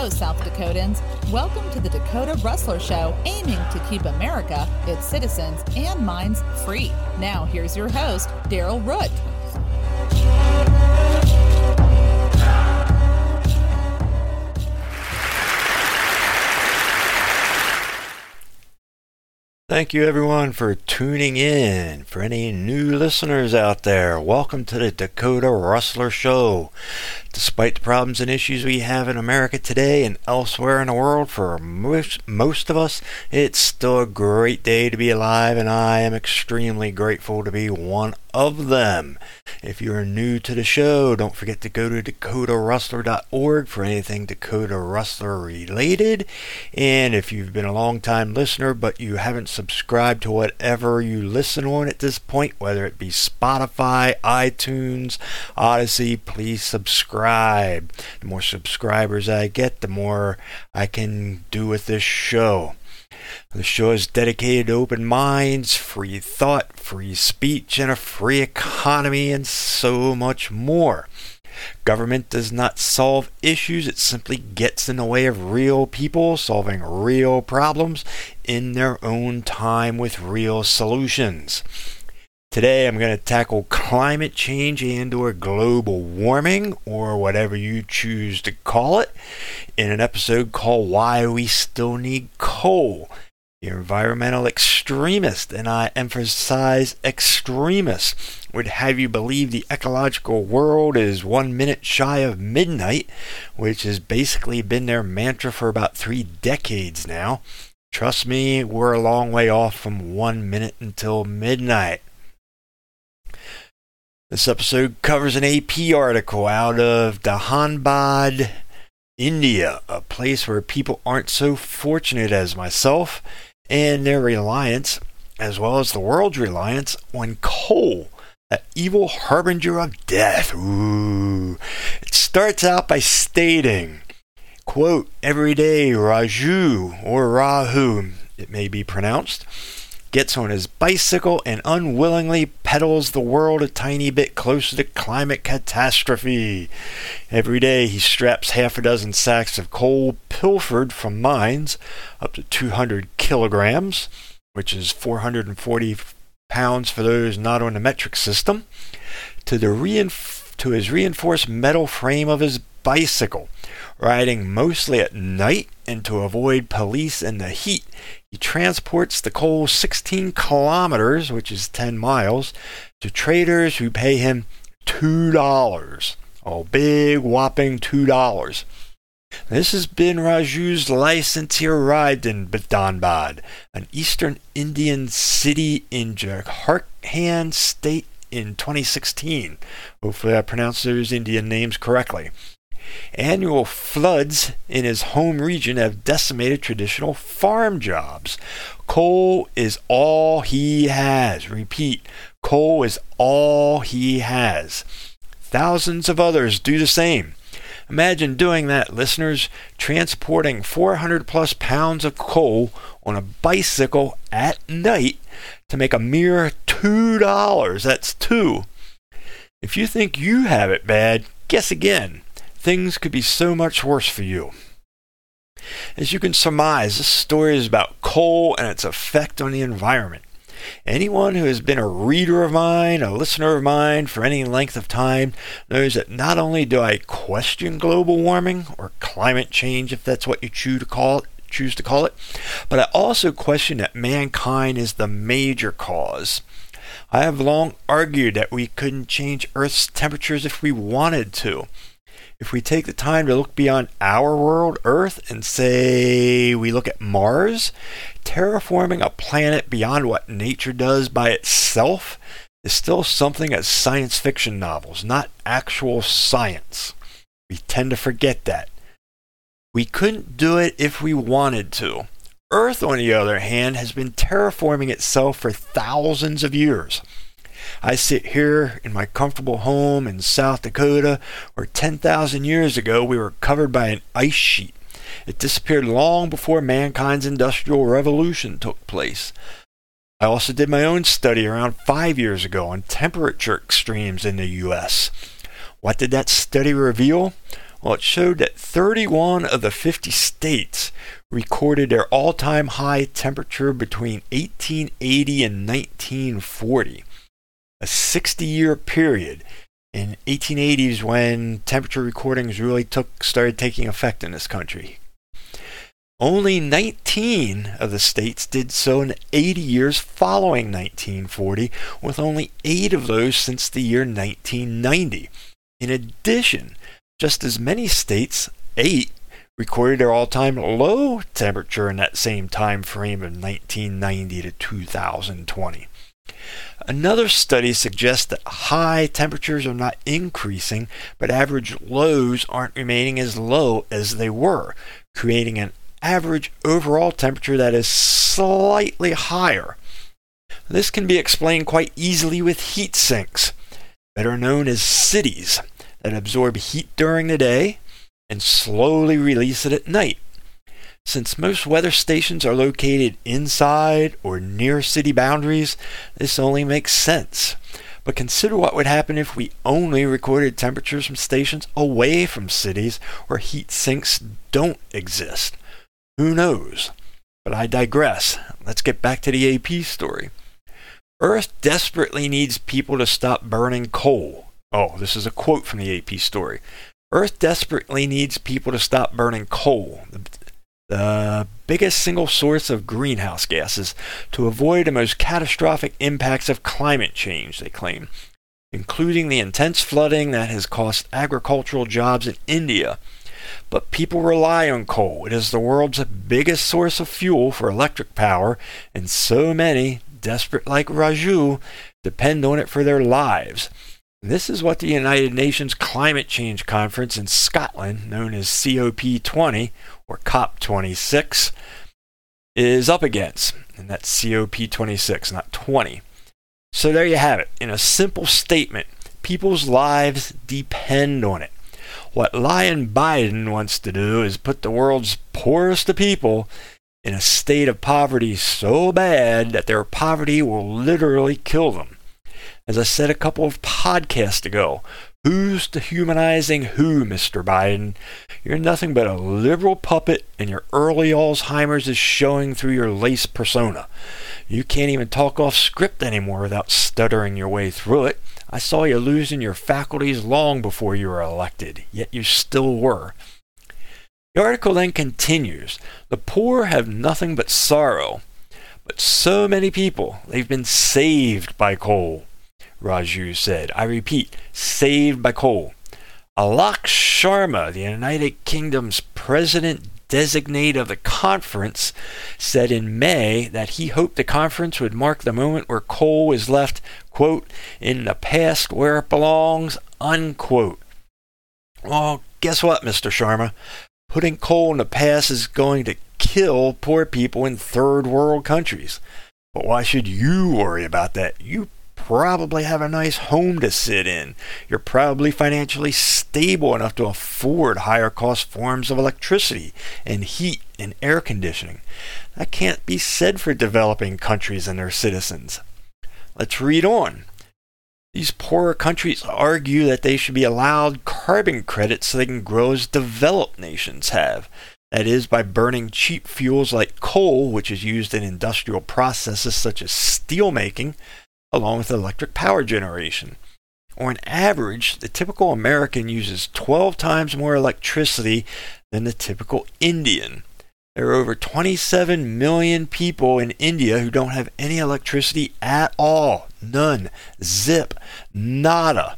Hello, South Dakotans. Welcome to the Dakota Rustler Show, aiming to keep America, its citizens, and minds free. Now, here's your host, Daryl Root. Thank you, everyone, for tuning in. For any new listeners out there, welcome to the Dakota Rustler Show. Despite the problems and issues we have in America today and elsewhere in the world, for most, most of us, it's still a great day to be alive, and I am extremely grateful to be one of them. If you're new to the show, don't forget to go to dakotarustler.org for anything Dakota Rustler related. And if you've been a long time listener but you haven't subscribed to whatever you listen on at this point, whether it be Spotify, iTunes, Odysee, please subscribe. The more subscribers I get, the more I can do with this show. The show is dedicated to open minds, free thought, free speech, and a free economy, and so much more. Government does not solve issues, it simply gets in the way of real people solving real problems in their own time with real solutions. Today I'm going to tackle climate change and or global warming or whatever you choose to call it in an episode called Why We Still Need Coal. Environmental extremist, and I emphasize extremist, would have you believe the ecological world is one minute shy of midnight, which has basically been their mantra for about three decades now. Trust me, we're a long way off from one minute until midnight. This episode covers an AP article out of Dhanbad, India, a place where people aren't so fortunate as myself, and their reliance, as well as the world's reliance, on coal, that evil harbinger of death. Ooh. It starts out by stating, quote, every day Raju, or Rahu, it may be pronounced, gets on his bicycle and unwillingly pedals the world a tiny bit closer to climate catastrophe. Every day he straps half a dozen sacks of coal pilfered from mines, up to 200 kilograms, which is 440 pounds for those not on the metric system, to the reinf- to his reinforced metal frame of his bicycle. Riding mostly at night and to avoid police and the heat, he transports the coal 16 kilometers, which is 10 miles, to traders who pay him $2. Oh, big whopping $2. This has been Raju's license. he arrived in Dhanbad, an eastern Indian city in Jharkhand state in 2016. Hopefully, I pronounced those Indian names correctly. Annual floods in his home region have decimated traditional farm jobs. Coal is all he has. Repeat, coal is all he has. Thousands of others do the same. Imagine doing that, listeners, transporting 400 plus pounds of coal on a bicycle at night to make a mere $2. That's two. If you think you have it bad, guess again things could be so much worse for you. As you can surmise, this story is about coal and its effect on the environment. Anyone who has been a reader of mine, a listener of mine for any length of time, knows that not only do I question global warming or climate change, if that's what you choose to call it, choose to call it, but I also question that mankind is the major cause. I have long argued that we couldn't change Earth's temperatures if we wanted to if we take the time to look beyond our world, Earth, and say we look at Mars, terraforming a planet beyond what nature does by itself is still something as science fiction novels, not actual science. We tend to forget that. We couldn't do it if we wanted to. Earth, on the other hand, has been terraforming itself for thousands of years. I sit here in my comfortable home in South Dakota where 10,000 years ago we were covered by an ice sheet. It disappeared long before mankind's industrial revolution took place. I also did my own study around five years ago on temperature extremes in the U.S. What did that study reveal? Well, it showed that 31 of the 50 states recorded their all time high temperature between 1880 and 1940, a 60 year period. In 1880s, when temperature recordings really took started taking effect in this country. Only 19 of the states did so in 80 years following 1940, with only 8 of those since the year 1990. In addition, just as many states, 8, recorded their all-time low temperature in that same time frame of 1990 to 2020. Another study suggests that high temperatures are not increasing, but average lows aren't remaining as low as they were, creating an average overall temperature that is slightly higher. This can be explained quite easily with heat sinks, better known as cities, that absorb heat during the day and slowly release it at night. Since most weather stations are located inside or near city boundaries, this only makes sense. But consider what would happen if we only recorded temperatures from stations away from cities where heat sinks don't exist. Who knows? But I digress. Let's get back to the AP story. Earth desperately needs people to stop burning coal. Oh, this is a quote from the AP story. Earth desperately needs people to stop burning coal, biggest single source of greenhouse gases, to avoid the most catastrophic impacts of climate change, they claim, including the intense flooding that has cost agricultural jobs in India. But people rely on coal. It is the world's biggest source of fuel for electric power, and so many, desperate like Raju, depend on it for their lives. This is what the United Nations Climate Change Conference in Scotland, known as COP20 or COP26, is up against. And that's COP26, not 20. So there you have it. In a simple statement, people's lives depend on it. What Lion Biden wants to do is put the world's poorest of people in a state of poverty so bad that their poverty will literally kill them. As I said a couple of podcasts ago, who's dehumanizing who, Mr. Biden? You're nothing but a liberal puppet, and your early Alzheimer's is showing through your lace persona. You can't even talk off script anymore without stuttering your way through it. I saw you losing your faculties long before you were elected, yet you still were. The article then continues The poor have nothing but sorrow, but so many people, they've been saved by coal. Raju said. I repeat, saved by coal. Alok Sharma, the United Kingdom's president designate of the conference, said in May that he hoped the conference would mark the moment where coal is left, quote, in the past where it belongs, unquote. Well, guess what, Mr. Sharma? Putting coal in the past is going to kill poor people in third world countries. But why should you worry about that? You probably have a nice home to sit in. You're probably financially stable enough to afford higher cost forms of electricity and heat and air conditioning. That can't be said for developing countries and their citizens. Let's read on. These poorer countries argue that they should be allowed carbon credits so they can grow as developed nations have. That is, by burning cheap fuels like coal, which is used in industrial processes such as steel making, along with electric power generation. On average, the typical American uses 12 times more electricity than the typical Indian. There are over 27 million people in India who don't have any electricity at all. None. Zip. Nada.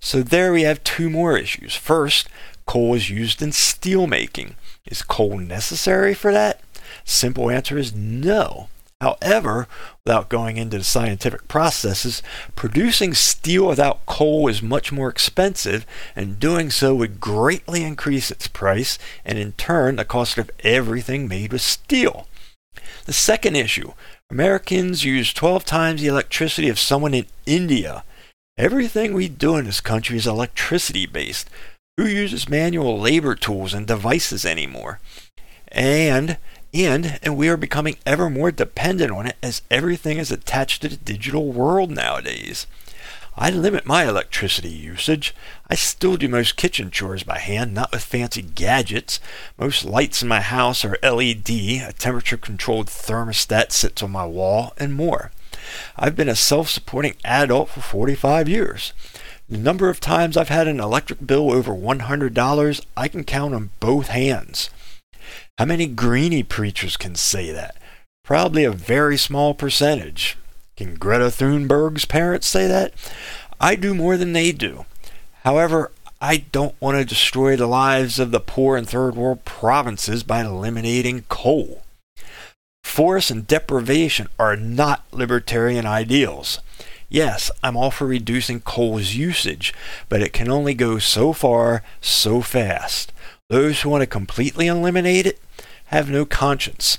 So there we have two more issues. First, coal is used in steel making. Is coal necessary for that? Simple answer is no. However, without going into the scientific processes, producing steel without coal is much more expensive, and doing so would greatly increase its price and, in turn, the cost of everything made with steel. The second issue Americans use 12 times the electricity of someone in India. Everything we do in this country is electricity based. Who uses manual labor tools and devices anymore? And and and we are becoming ever more dependent on it as everything is attached to the digital world nowadays. I limit my electricity usage. I still do most kitchen chores by hand, not with fancy gadgets. Most lights in my house are LED, a temperature controlled thermostat sits on my wall, and more. I've been a self supporting adult for 45 years. The number of times I've had an electric bill over $100, I can count on both hands. How many greenie preachers can say that? Probably a very small percentage. Can Greta Thunberg's parents say that? I do more than they do. However, I don't want to destroy the lives of the poor in third world provinces by eliminating coal. Force and deprivation are not libertarian ideals. Yes, I'm all for reducing coal's usage, but it can only go so far, so fast. Those who want to completely eliminate it have no conscience.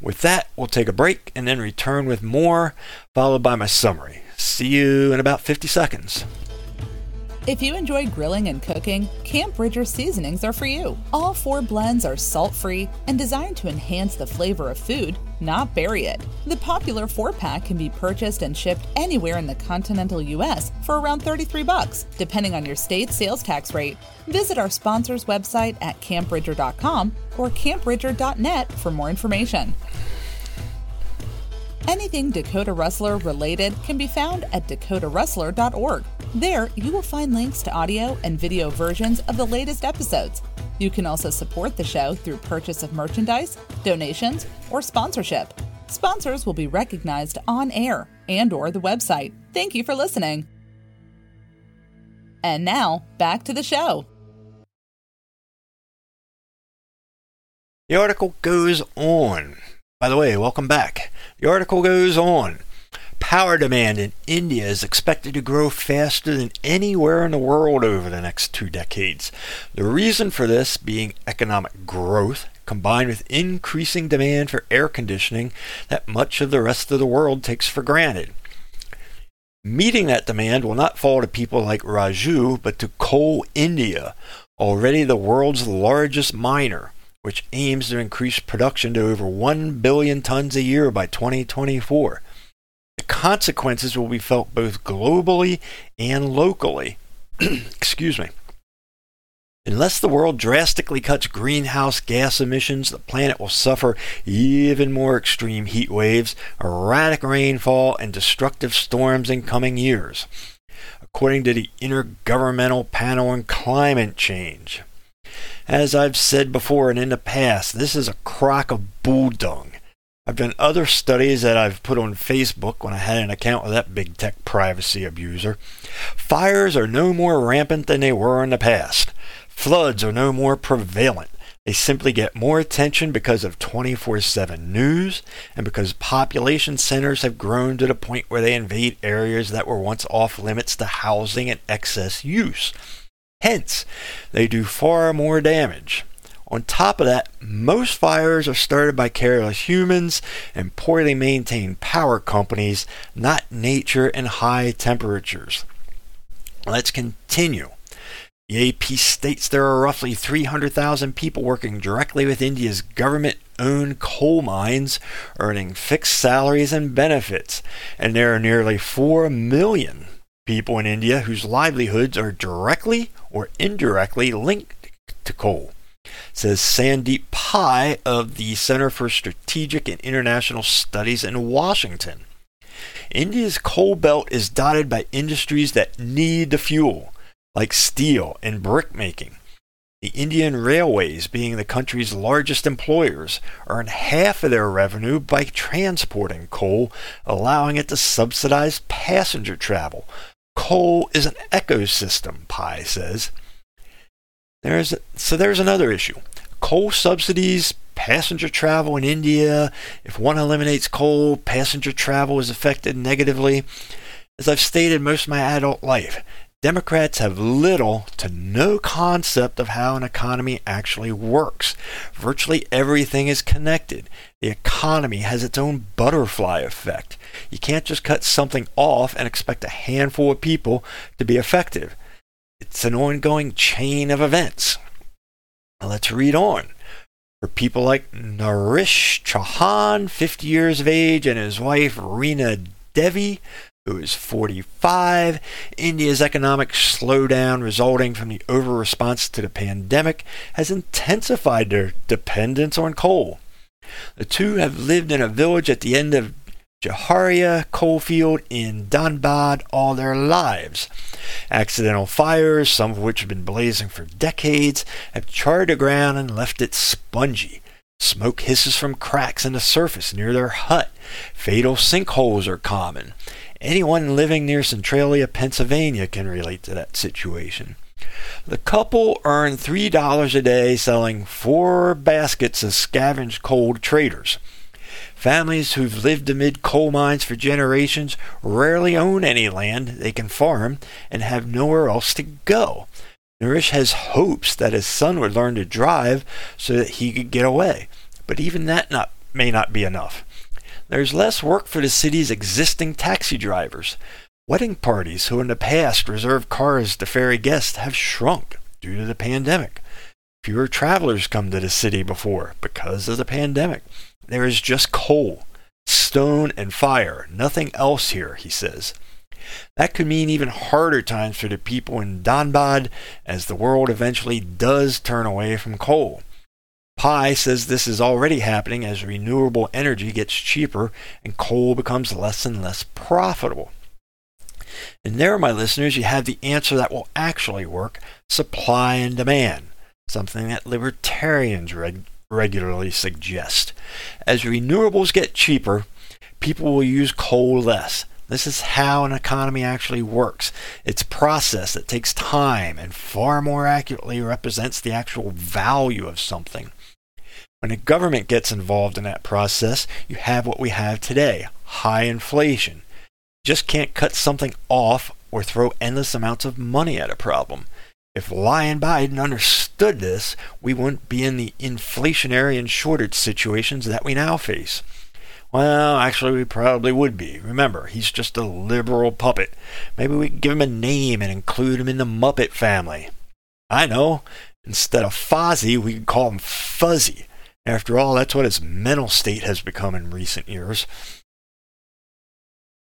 With that, we'll take a break and then return with more, followed by my summary. See you in about 50 seconds. If you enjoy grilling and cooking, Camp Bridger seasonings are for you. All four blends are salt free and designed to enhance the flavor of food, not bury it. The popular four pack can be purchased and shipped anywhere in the continental U.S. for around 33 bucks, depending on your state's sales tax rate. Visit our sponsor's website at campbridger.com or campbridger.net for more information. Anything Dakota Rustler related can be found at dakotarustler.org. There, you will find links to audio and video versions of the latest episodes. You can also support the show through purchase of merchandise, donations, or sponsorship. Sponsors will be recognized on air and or the website. Thank you for listening. And now, back to the show. The article goes on. By the way, welcome back. The article goes on. Power demand in India is expected to grow faster than anywhere in the world over the next two decades. The reason for this being economic growth combined with increasing demand for air conditioning that much of the rest of the world takes for granted. Meeting that demand will not fall to people like Raju, but to Coal India, already the world's largest miner which aims to increase production to over 1 billion tons a year by 2024. The consequences will be felt both globally and locally. Excuse me. Unless the world drastically cuts greenhouse gas emissions, the planet will suffer even more extreme heat waves, erratic rainfall, and destructive storms in coming years, according to the Intergovernmental Panel on Climate Change. As I've said before and in the past, this is a crock of bull dung. I've done other studies that I've put on Facebook when I had an account with that big tech privacy abuser. Fires are no more rampant than they were in the past. Floods are no more prevalent. They simply get more attention because of 24 7 news and because population centers have grown to the point where they invade areas that were once off limits to housing and excess use. Hence, they do far more damage. On top of that, most fires are started by careless humans and poorly maintained power companies, not nature and high temperatures. Let's continue. The AP states there are roughly 300,000 people working directly with India's government owned coal mines, earning fixed salaries and benefits, and there are nearly 4 million people in India whose livelihoods are directly or indirectly linked to coal. Says Sandeep Pai of the Center for Strategic and International Studies in Washington. India's coal belt is dotted by industries that need the fuel, like steel and brick making. The Indian Railways, being the country's largest employers, earn half of their revenue by transporting coal, allowing it to subsidize passenger travel, coal is an ecosystem, Pai says. There's so there's another issue. Coal subsidies, passenger travel in India. If one eliminates coal, passenger travel is affected negatively. As I've stated most of my adult life, Democrats have little to no concept of how an economy actually works. Virtually everything is connected. The economy has its own butterfly effect. You can't just cut something off and expect a handful of people to be effective. It's an ongoing chain of events. Now let's read on. For people like Naresh Chauhan, 50 years of age, and his wife Reena Devi, It was 45. India's economic slowdown resulting from the over response to the pandemic has intensified their dependence on coal. The two have lived in a village at the end of Jaharia coalfield in Dhanbad all their lives. Accidental fires, some of which have been blazing for decades, have charred the ground and left it spongy. Smoke hisses from cracks in the surface near their hut. Fatal sinkholes are common. Anyone living near Centralia, Pennsylvania can relate to that situation. The couple earned $3 a day selling four baskets of scavenged coal to traders. Families who've lived amid coal mines for generations rarely own any land they can farm and have nowhere else to go. Naresh has hopes that his son would learn to drive so that he could get away, but even that not, may not be enough. There's less work for the city's existing taxi drivers. Wedding parties who in the past reserved cars to ferry guests have shrunk due to the pandemic. Fewer travelers come to the city before because of the pandemic. There is just coal, stone, and fire, nothing else here, he says. That could mean even harder times for the people in Dhanbad as the world eventually does turn away from coal. Pai says this is already happening as renewable energy gets cheaper and coal becomes less and less profitable. And there, my listeners, you have the answer that will actually work supply and demand, something that libertarians reg- regularly suggest. As renewables get cheaper, people will use coal less. This is how an economy actually works. It's a process that takes time and far more accurately represents the actual value of something. When the government gets involved in that process, you have what we have today high inflation. You just can't cut something off or throw endless amounts of money at a problem. If Lion Biden understood this, we wouldn't be in the inflationary and shortage situations that we now face. Well, actually, we probably would be. Remember, he's just a liberal puppet. Maybe we could give him a name and include him in the Muppet family. I know. Instead of Fozzie, we could call him Fuzzy. After all, that's what his mental state has become in recent years.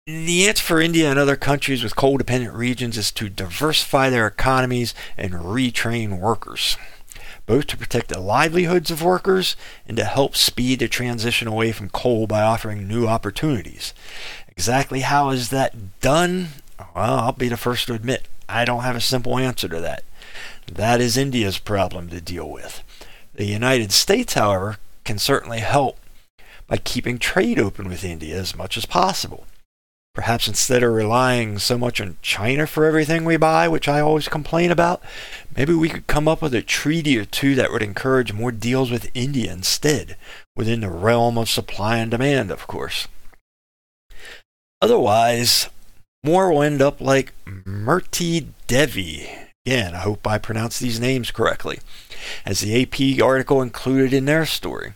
The answer for India and other countries with coal dependent regions is to diversify their economies and retrain workers, both to protect the livelihoods of workers and to help speed the transition away from coal by offering new opportunities. Exactly how is that done? Well, I'll be the first to admit I don't have a simple answer to that. That is India's problem to deal with. The United States, however, can certainly help by keeping trade open with India as much as possible. Perhaps instead of relying so much on China for everything we buy, which I always complain about, maybe we could come up with a treaty or two that would encourage more deals with India instead, within the realm of supply and demand, of course. Otherwise, more will end up like Murti Devi. Again, I hope I pronounced these names correctly, as the AP article included in their story.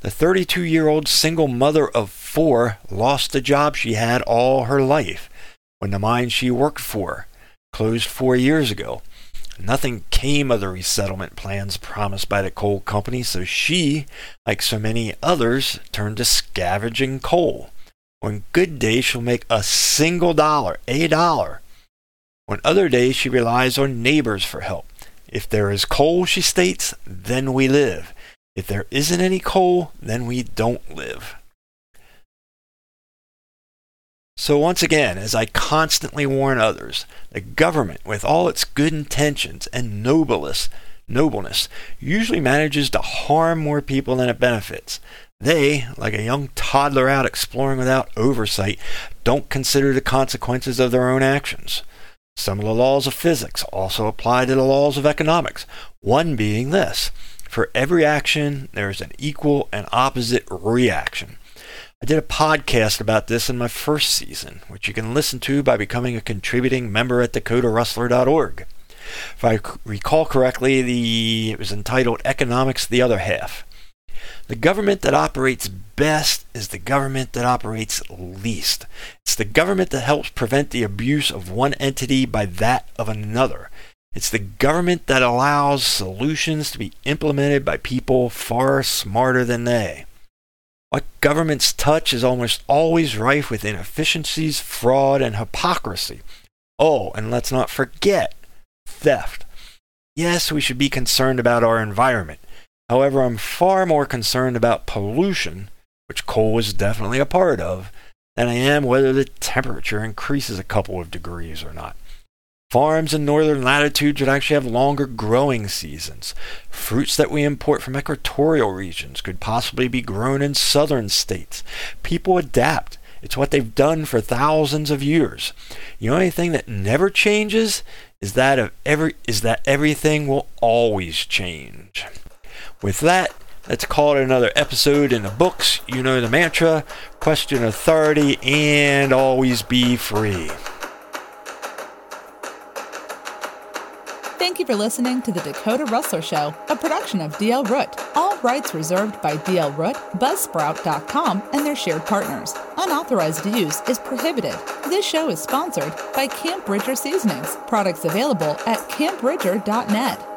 The 32 year old single mother of four lost the job she had all her life when the mine she worked for closed four years ago. Nothing came of the resettlement plans promised by the coal company, so she, like so many others, turned to scavenging coal. On good days, she'll make a single dollar, a dollar. On other days, she relies on neighbors for help. If there is coal, she states, then we live. If there isn't any coal, then we don't live. So, once again, as I constantly warn others, the government, with all its good intentions and nobleness, nobleness, usually manages to harm more people than it benefits. They, like a young toddler out exploring without oversight, don't consider the consequences of their own actions. Some of the laws of physics also apply to the laws of economics, one being this for every action, there is an equal and opposite reaction. I did a podcast about this in my first season, which you can listen to by becoming a contributing member at dakotarustler.org. If I recall correctly, the it was entitled Economics the Other Half. The government that operates best is the government that operates least. It's the government that helps prevent the abuse of one entity by that of another. It's the government that allows solutions to be implemented by people far smarter than they. What governments touch is almost always rife with inefficiencies, fraud, and hypocrisy. Oh, and let's not forget theft. Yes, we should be concerned about our environment. However, I'm far more concerned about pollution, which coal is definitely a part of, than I am whether the temperature increases a couple of degrees or not. Farms in northern latitudes would actually have longer growing seasons. Fruits that we import from equatorial regions could possibly be grown in southern states. People adapt. It's what they've done for thousands of years. The only thing that never changes is that of every is that everything will always change. With that, let's call it another episode in the books. You know the mantra, question authority, and always be free. Thank you for listening to the Dakota Rustler Show, a production of DL Root. All rights reserved by DL Root, Buzzsprout.com, and their shared partners. Unauthorized use is prohibited. This show is sponsored by Camp Bridger Seasonings. Products available at campbridger.net.